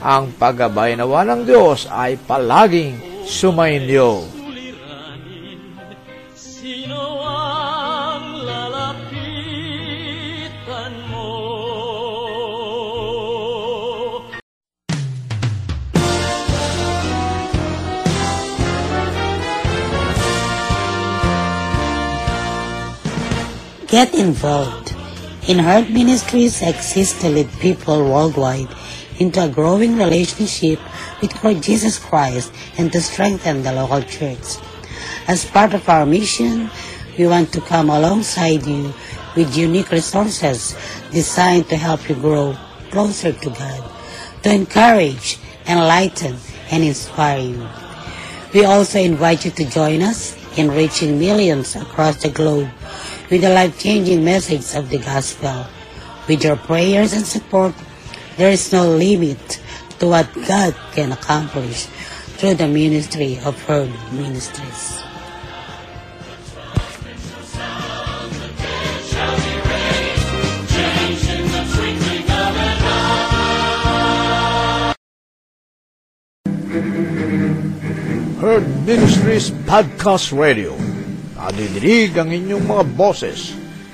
ang paggabay nawa ng Diyos ay palaging sumainyo. Sino ang lalapitan mo? Get involved. In Heart Ministries to lead people worldwide into a growing relationship with Jesus Christ and to strengthen the local church. As part of our mission, we want to come alongside you with unique resources designed to help you grow closer to God, to encourage, enlighten, and inspire you. We also invite you to join us in reaching millions across the globe with the life-changing message of the gospel. With your prayers and support, there is no limit to what God can accomplish through the ministry of Herd Ministries. Herd Ministries Podcast Radio. Nadidinig ang inyong mga boses.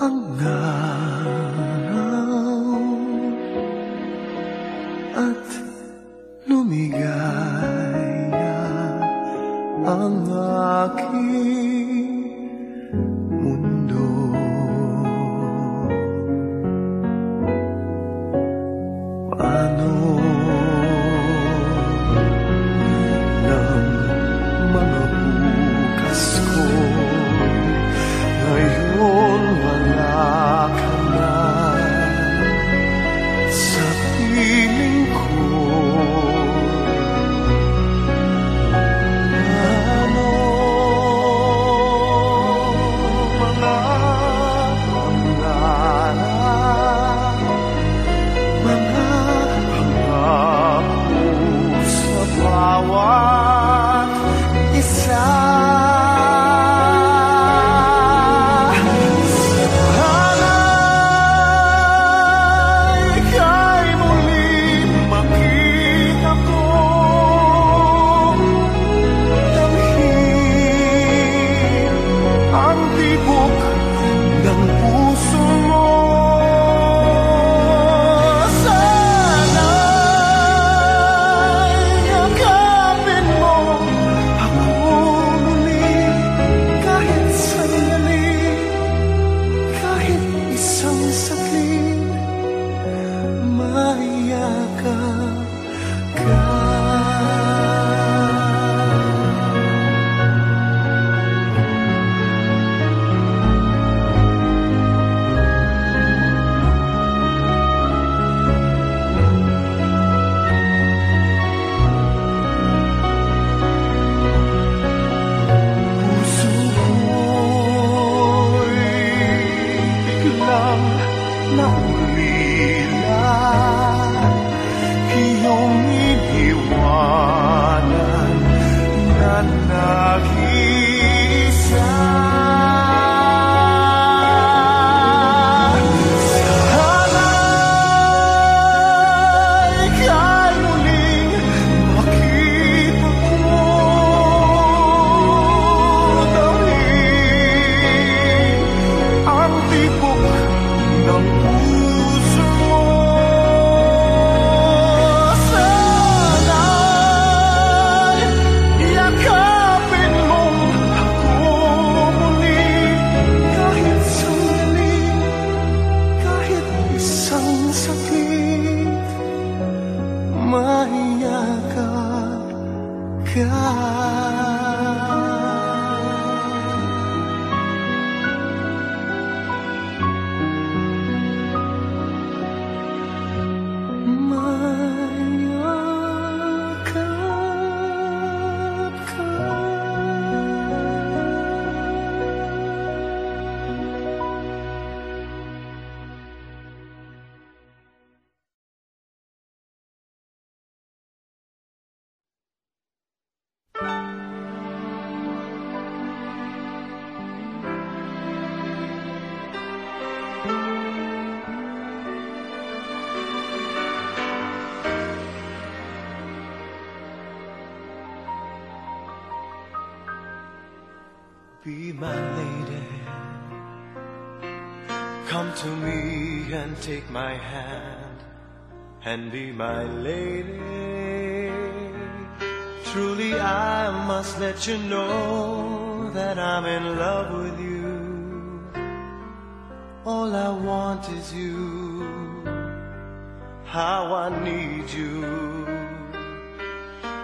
ang nga my hand and be my lady. Truly, I must let you know that I'm in love with you. All I want is you. How I need you.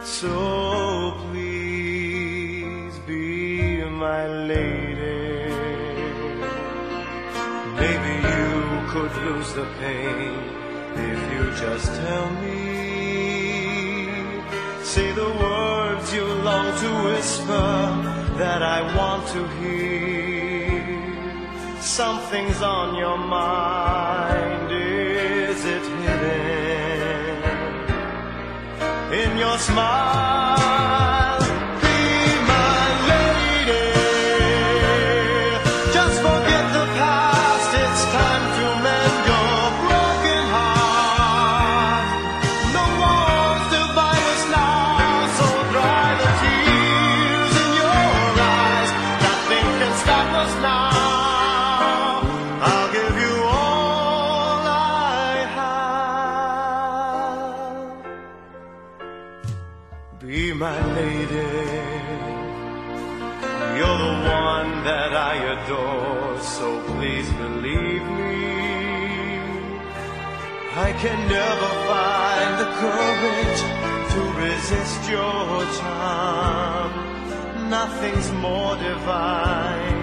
So please be my lady. Maybe you could lose the pain if you just tell me. Say the words you long to whisper that I want to hear. Something's on your mind, is it hidden? In your smile. door, so please believe me. I can never find the courage to resist your charm. Nothing's more divine.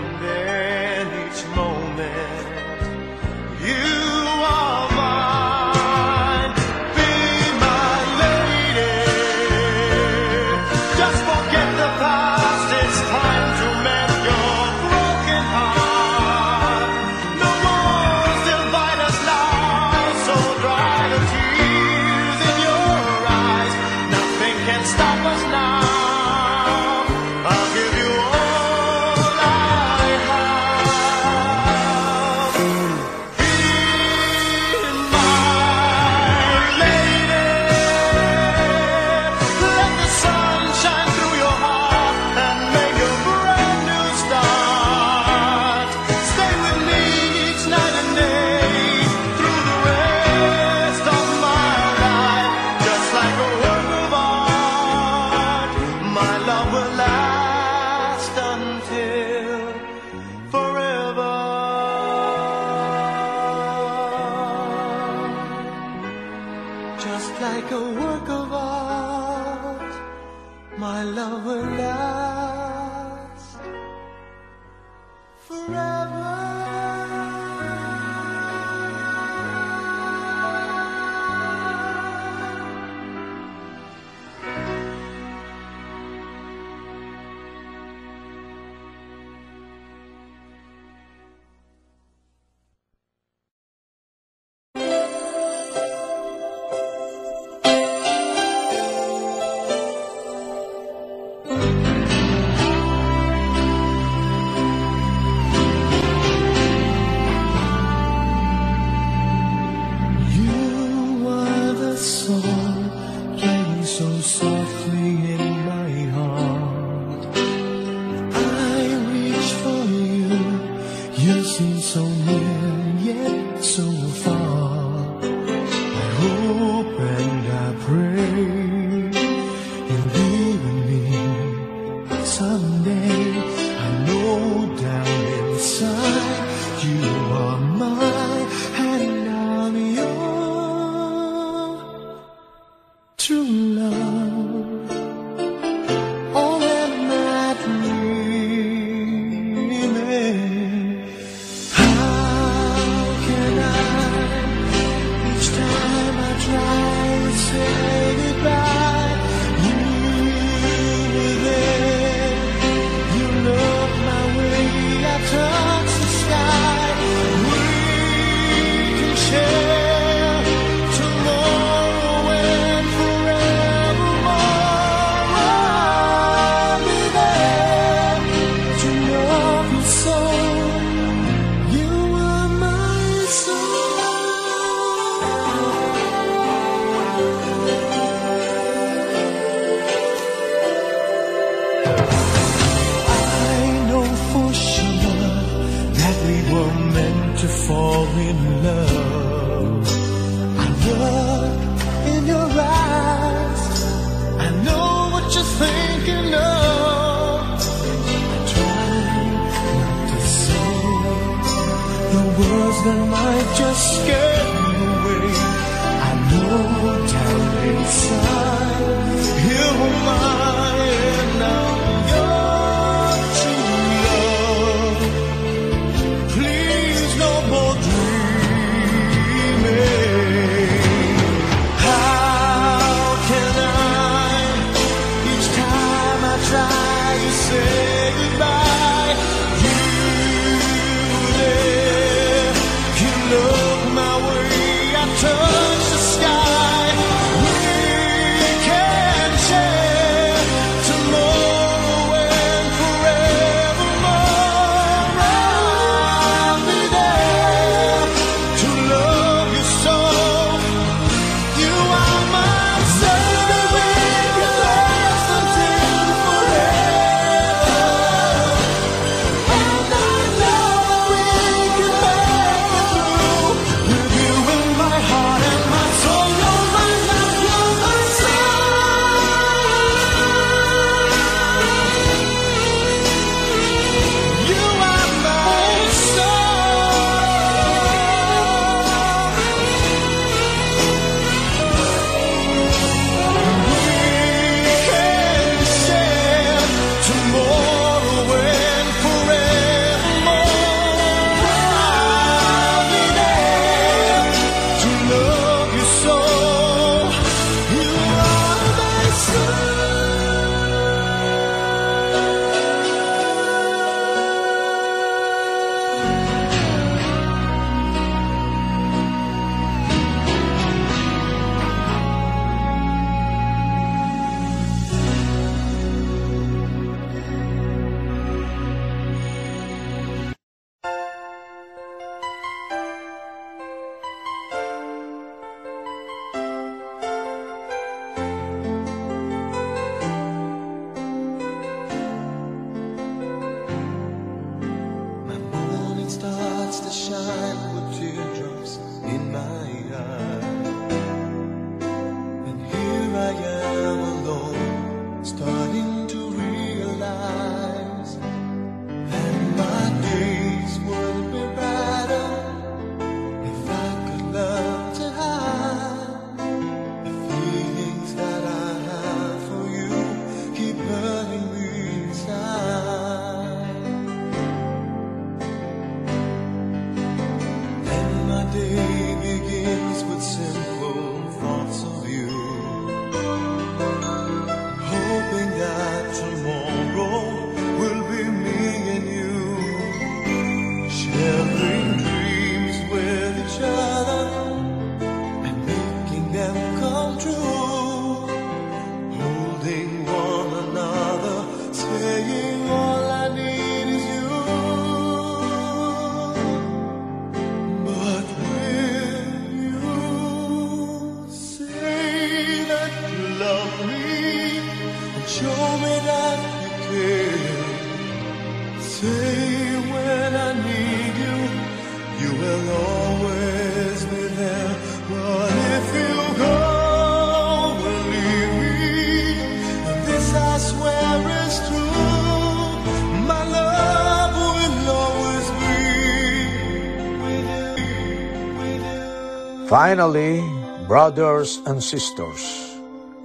Finally, brothers and sisters,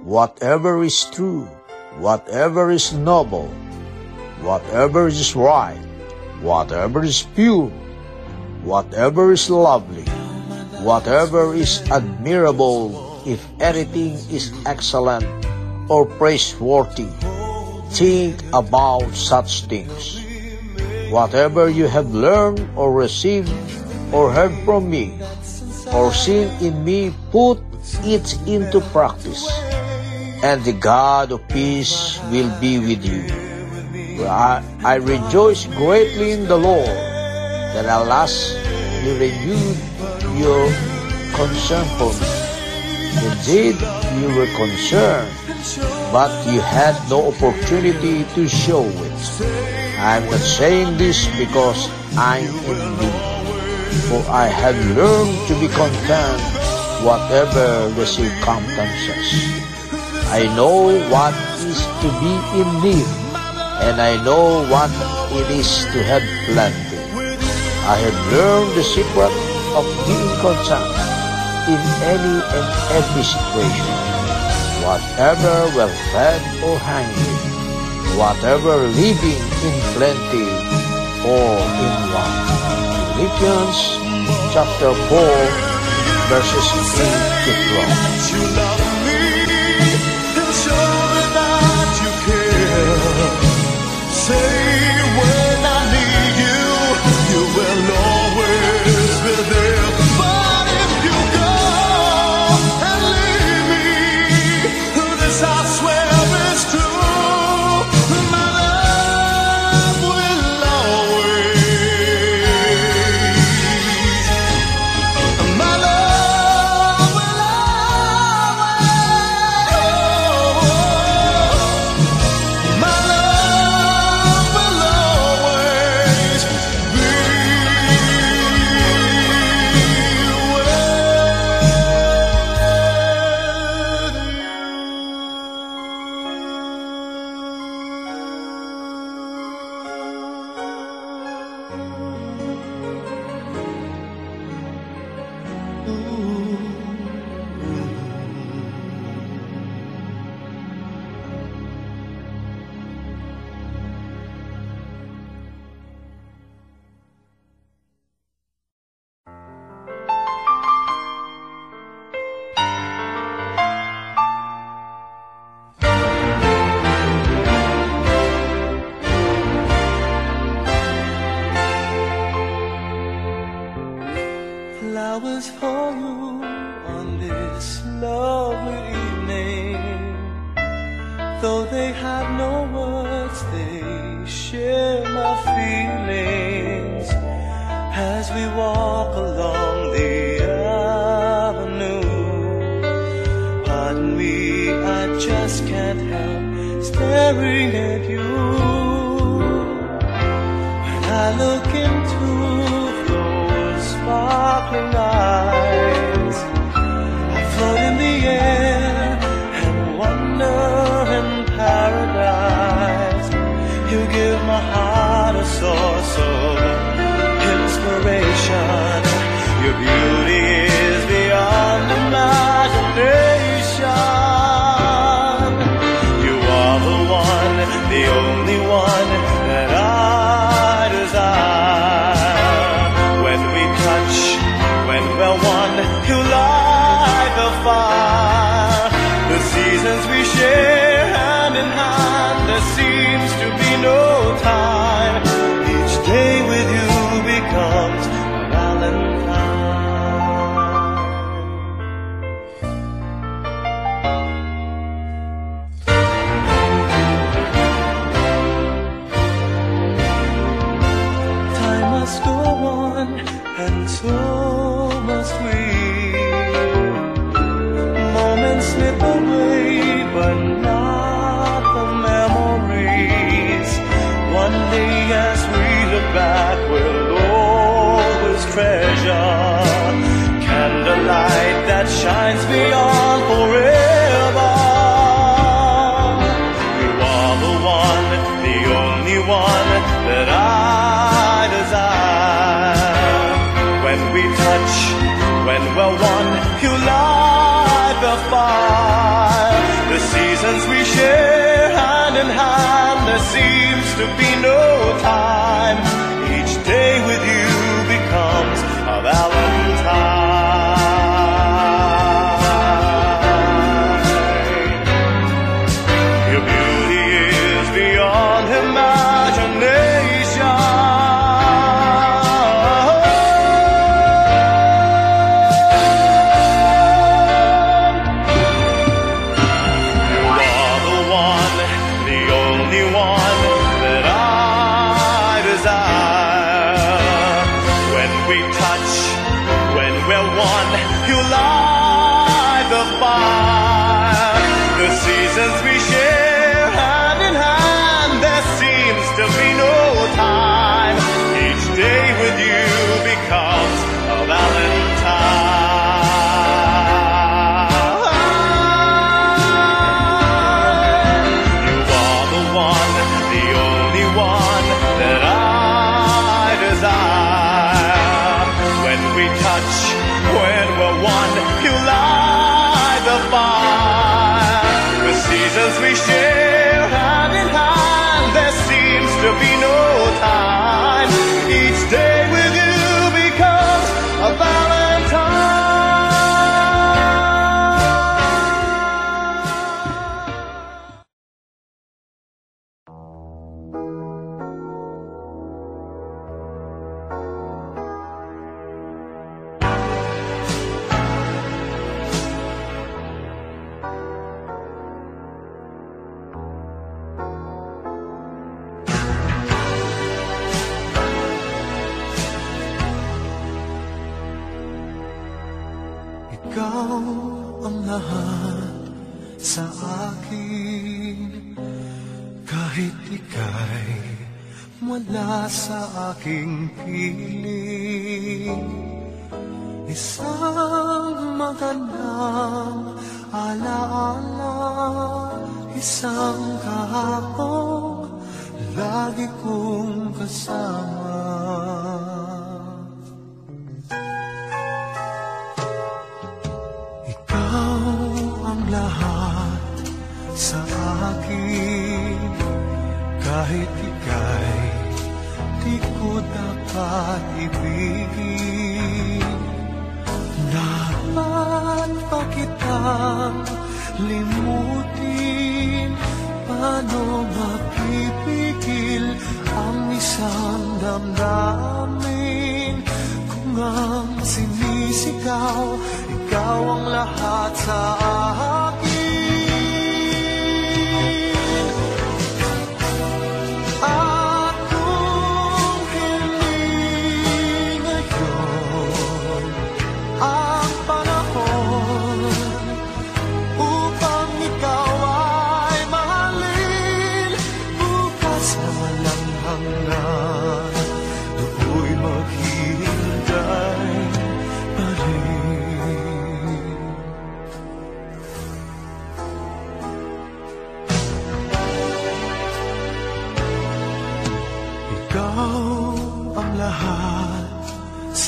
whatever is true, whatever is noble, whatever is right, whatever is pure, whatever is lovely, whatever is admirable, if anything is excellent or praiseworthy, think about such things. Whatever you have learned or received or heard from me or seen in me, put it into practice, and the God of peace will be with you. I, I rejoice greatly in the Lord that at last you renewed your concern for me. Indeed, you were concerned, but you had no opportunity to show it. I'm not saying this because I'm in for I have learned to be content whatever the circumstances. I know what is to be in need, and I know what it is to have plenty. I have learned the secret of being content in any and every situation, whatever well fed or hungry, whatever living in plenty or in want. Philippians chapter 4, verses 8 to 12. Walk along the avenue. Pardon me, I just can't help staring at you. 雨。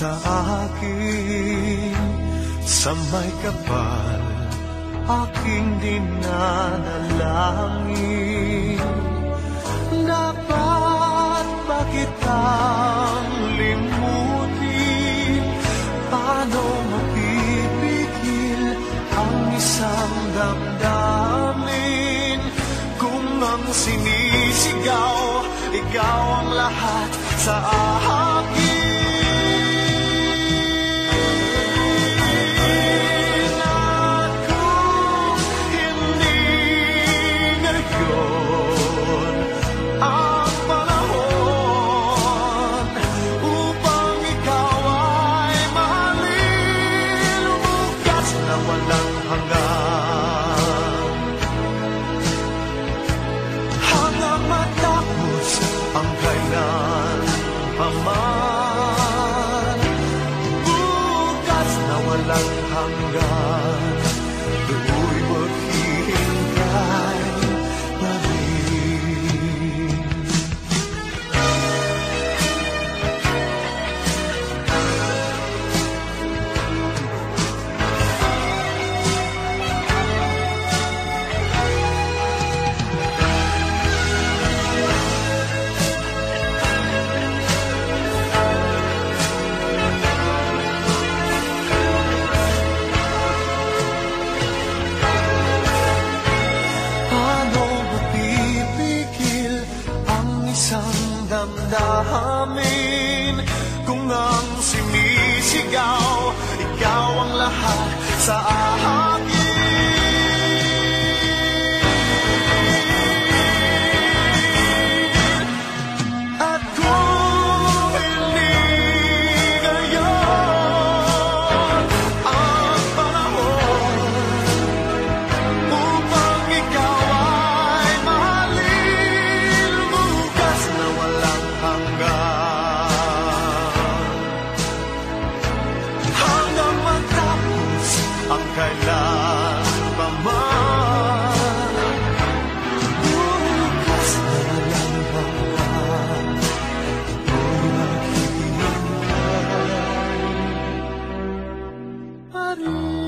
sa akin. Sa may kapal aking dinanalangin. Dapat ba kitang limutin? Paano mapipigil ang isang damdamin? Kung ang sinisigaw ikaw ang lahat sa akin. Maria.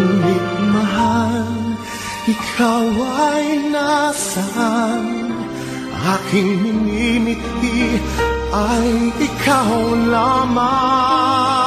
Ngunit mahal, ikaw ay nasaan? Aking minimiti ay ikaw lamang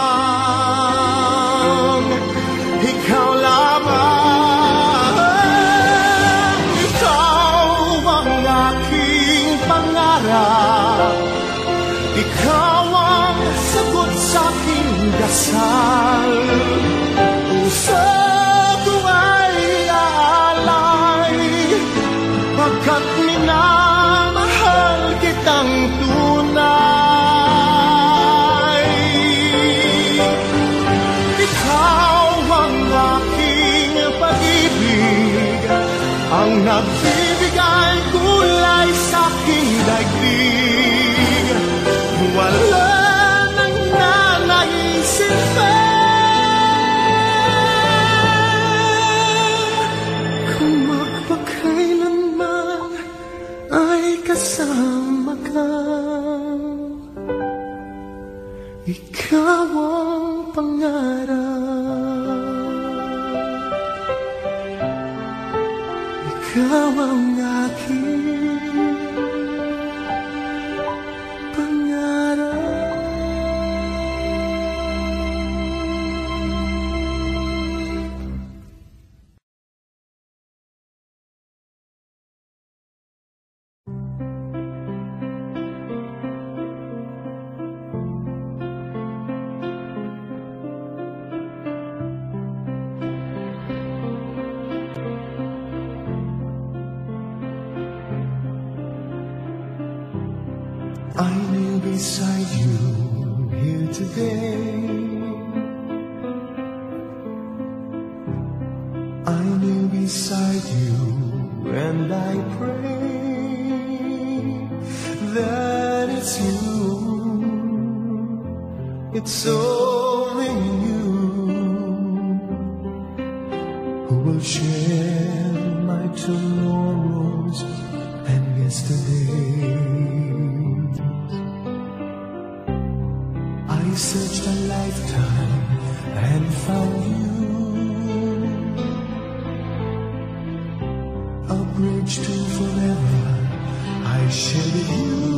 with you.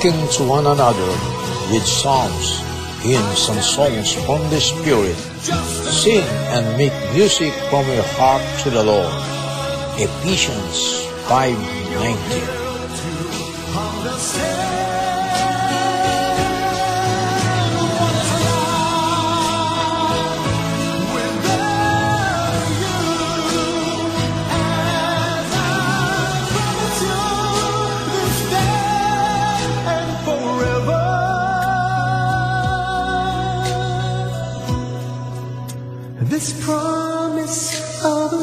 to one another with psalms, hymns, and songs from the Spirit. Sing and make music from your heart to the Lord. Ephesians 5.19 This promise of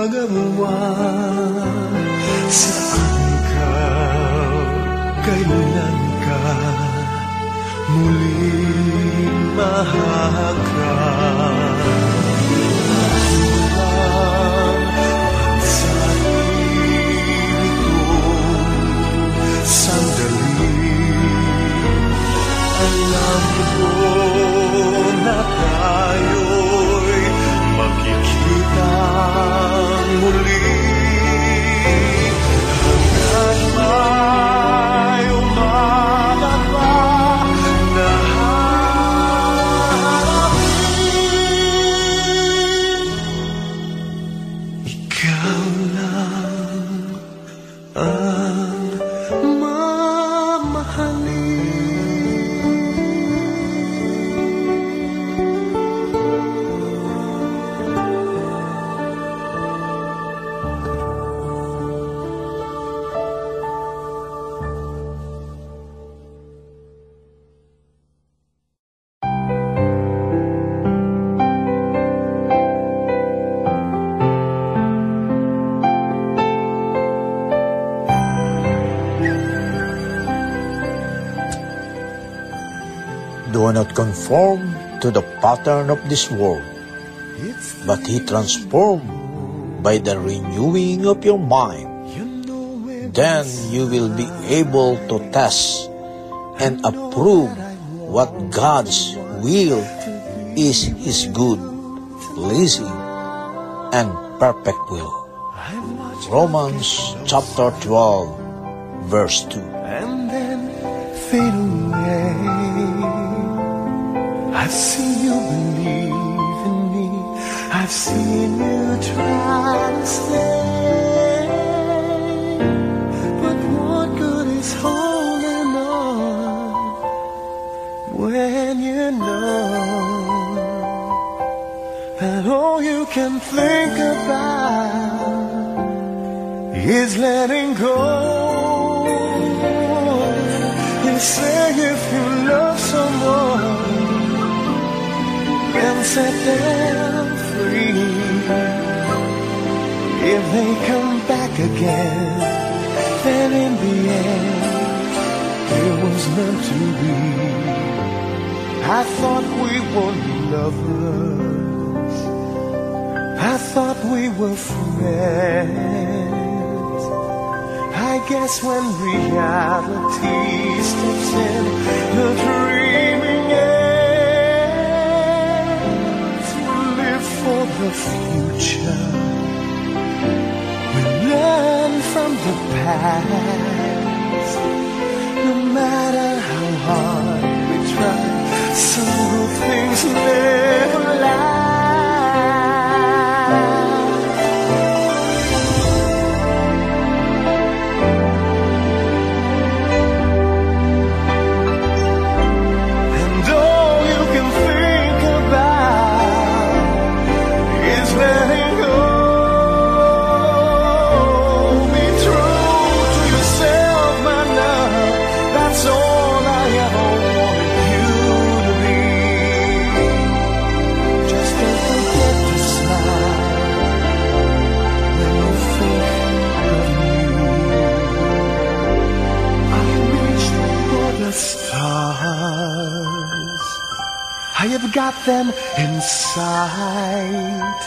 magawa sa ikaw kailan ka muling mahakal? Tayo'y makikita. Hanggat conform to the pattern of this world, but he transformed by the renewing of your mind. Then you will be able to test and approve what God's will is His good, pleasing, and perfect will. Romans chapter 12, verse 2. When you know that all you can think about is letting go. They say if you love someone, then set them If they come back again, then in the end, it was meant to be. I thought we were lovers. I thought we were friends. I guess when reality steps in, the dreaming ends. Live for the future. From the past. No matter how hard we try, some good things never last. Have got them in sight.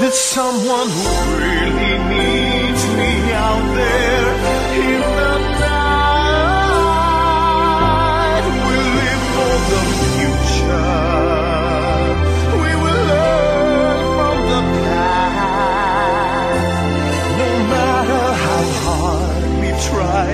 There's someone who really needs me out there in the night. We live for the future. We will learn from the past. No matter how hard we try,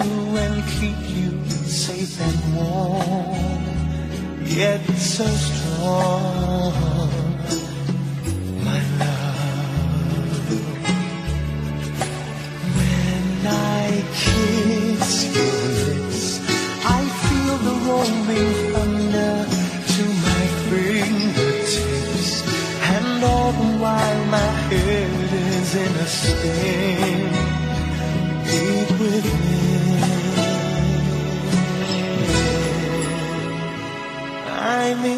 and keep you safe and warm, yet so strong, my love. When I kiss your lips, I feel the rolling thunder to my fingertips, and all the while my head is in a spin, deep within. find me.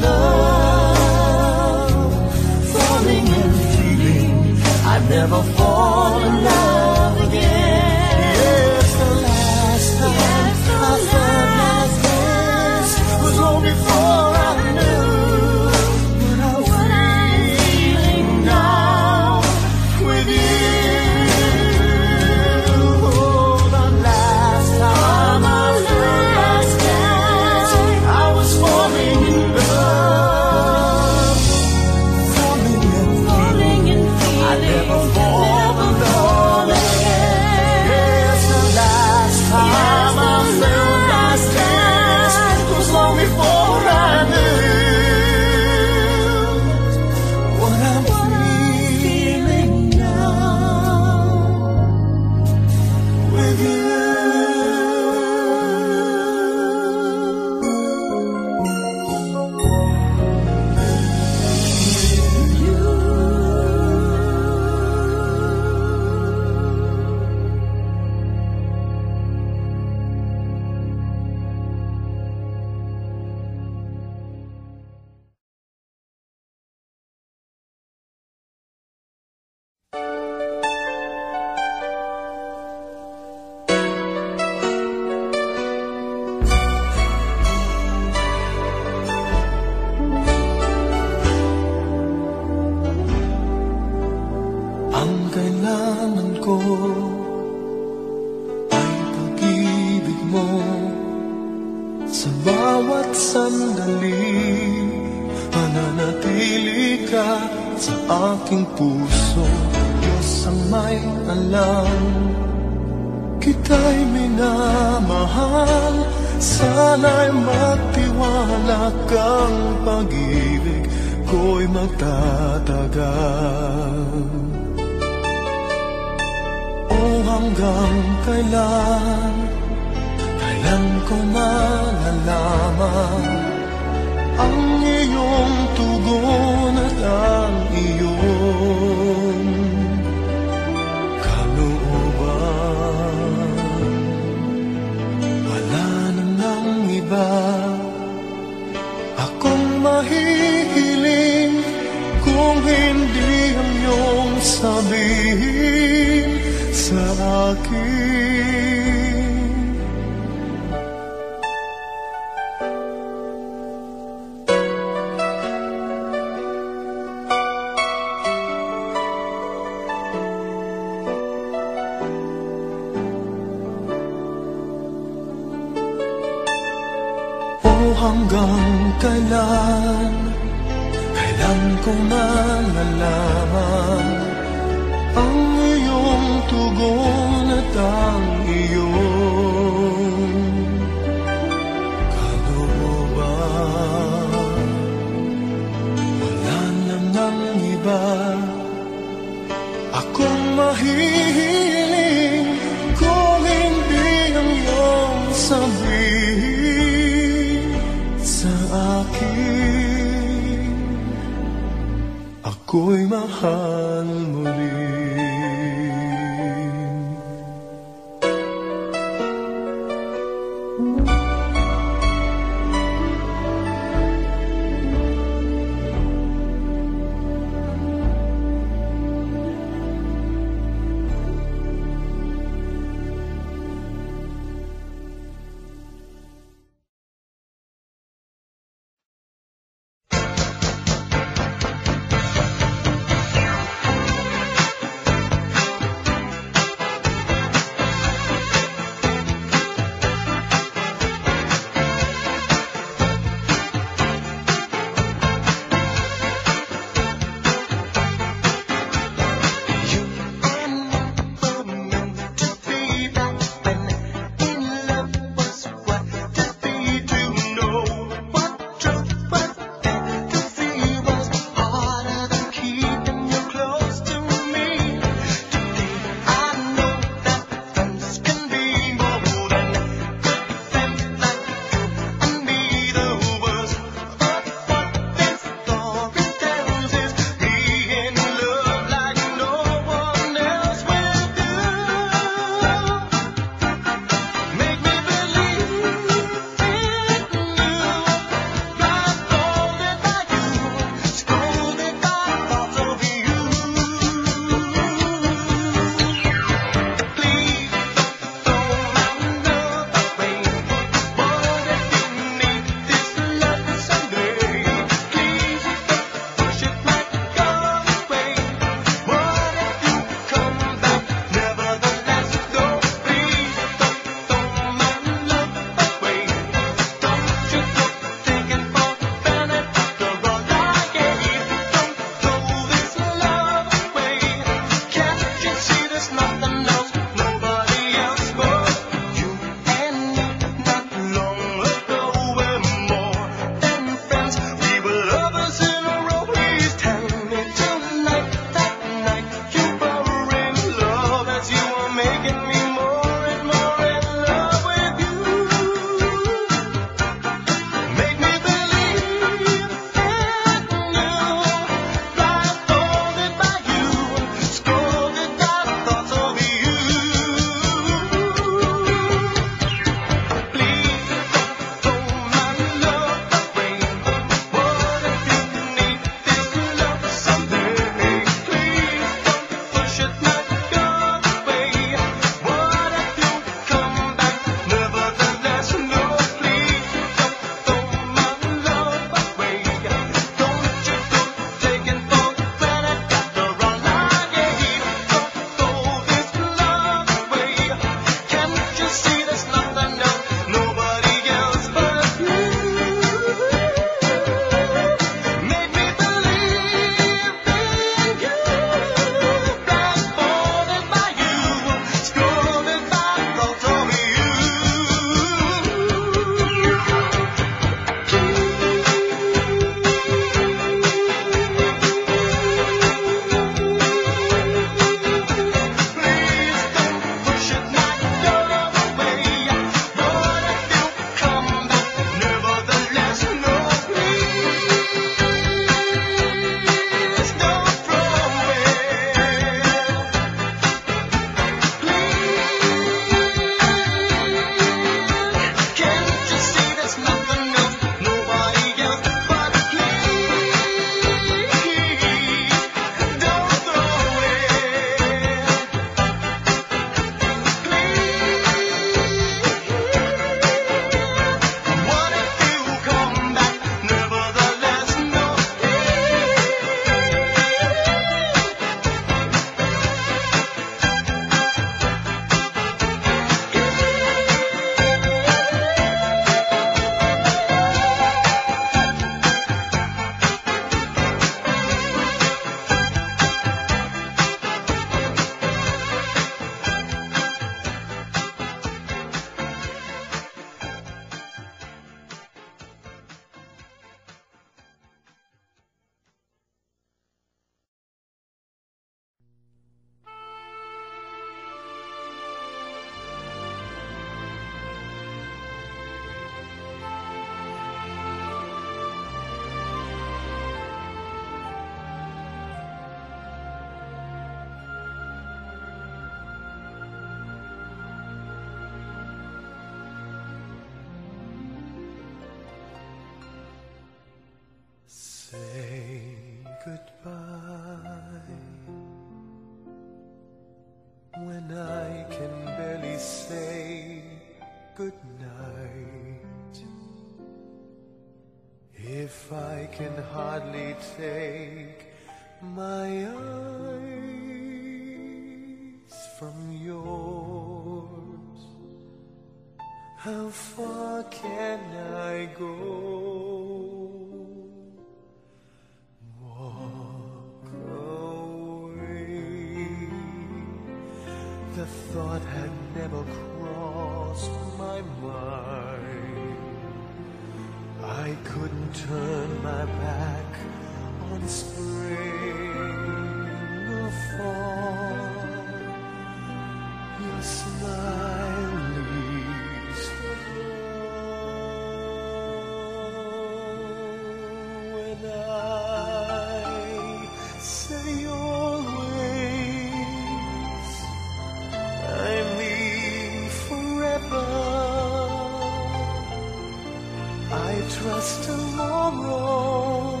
trust tomorrow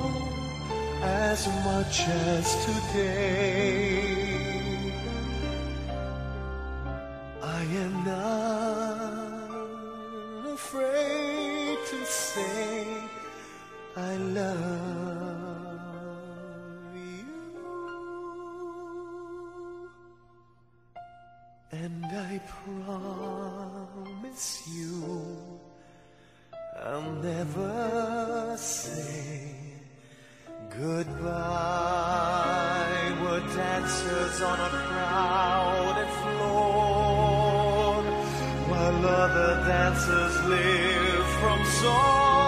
as much as today. I am not afraid to say I love you, and I promise you never say goodbye. We're dancers on a crowded floor, while other dancers live from song.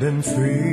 And then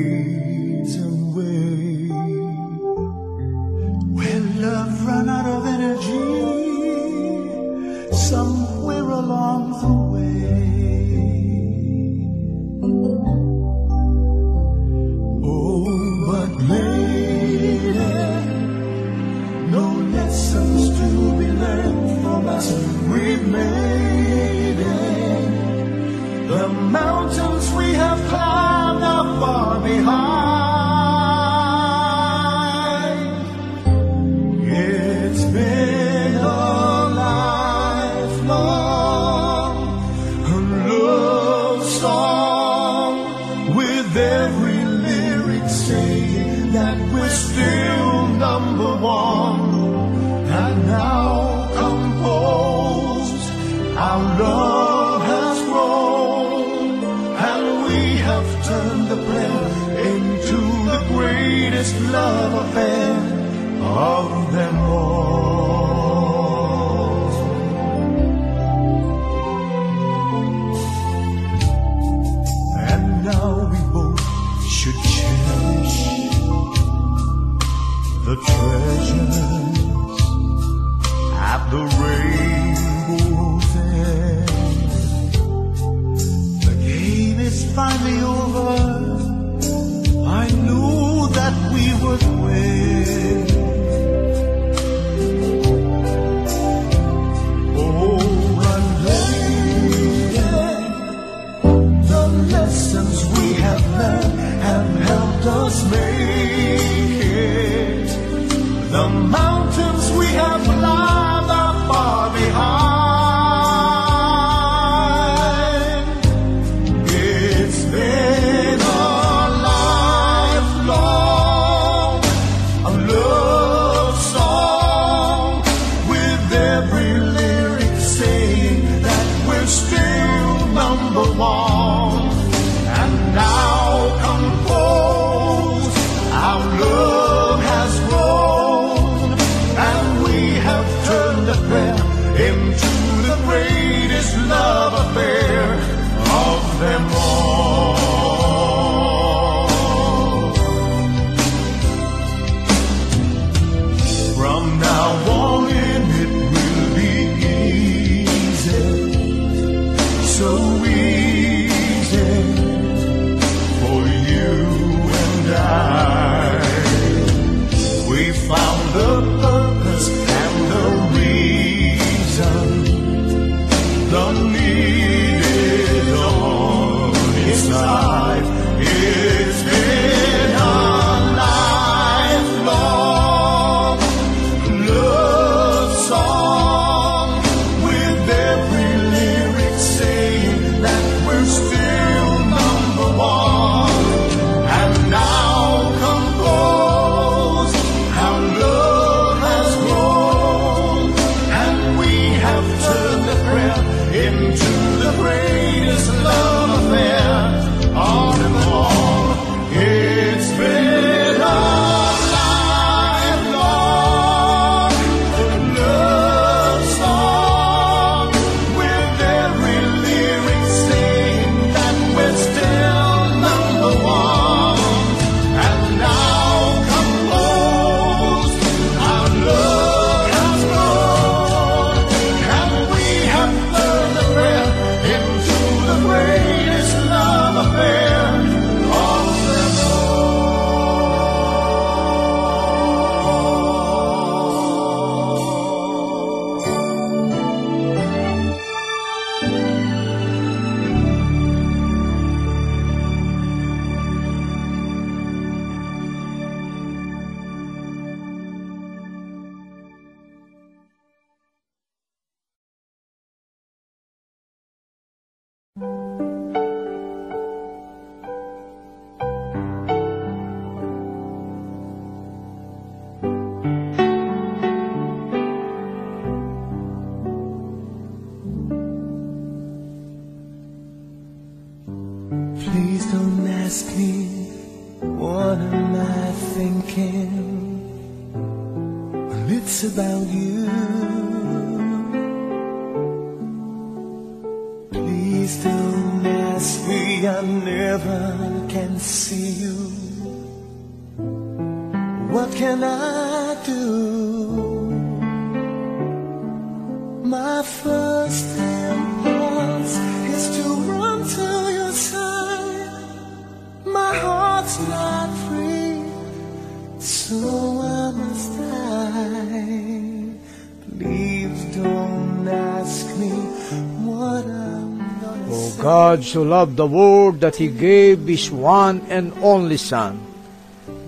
so loved the world that he gave his one and only Son,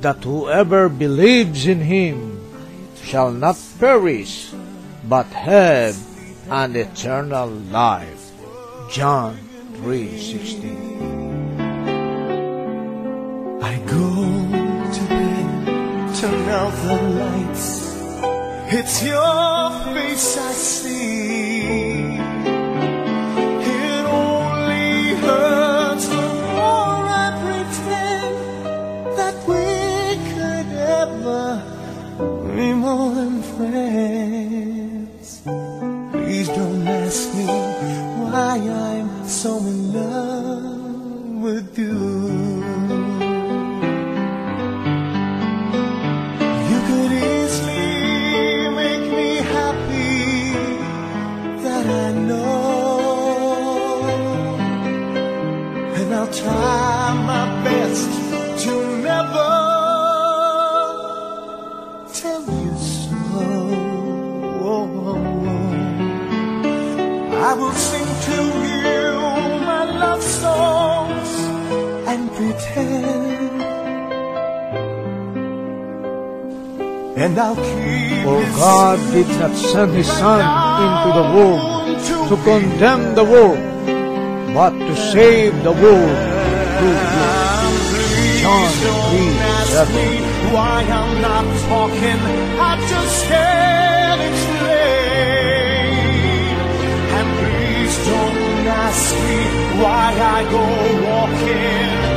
that whoever believes in him shall not perish, but have an eternal life. John 3:16. I go to bed, turn out the lights. It's your face I see. More And I'll keep oh For God did not send his Son into the world to condemn the world, but to save the world through him. John 3:7. why I'm not talking. I just can't explain. And please don't ask me why I go walking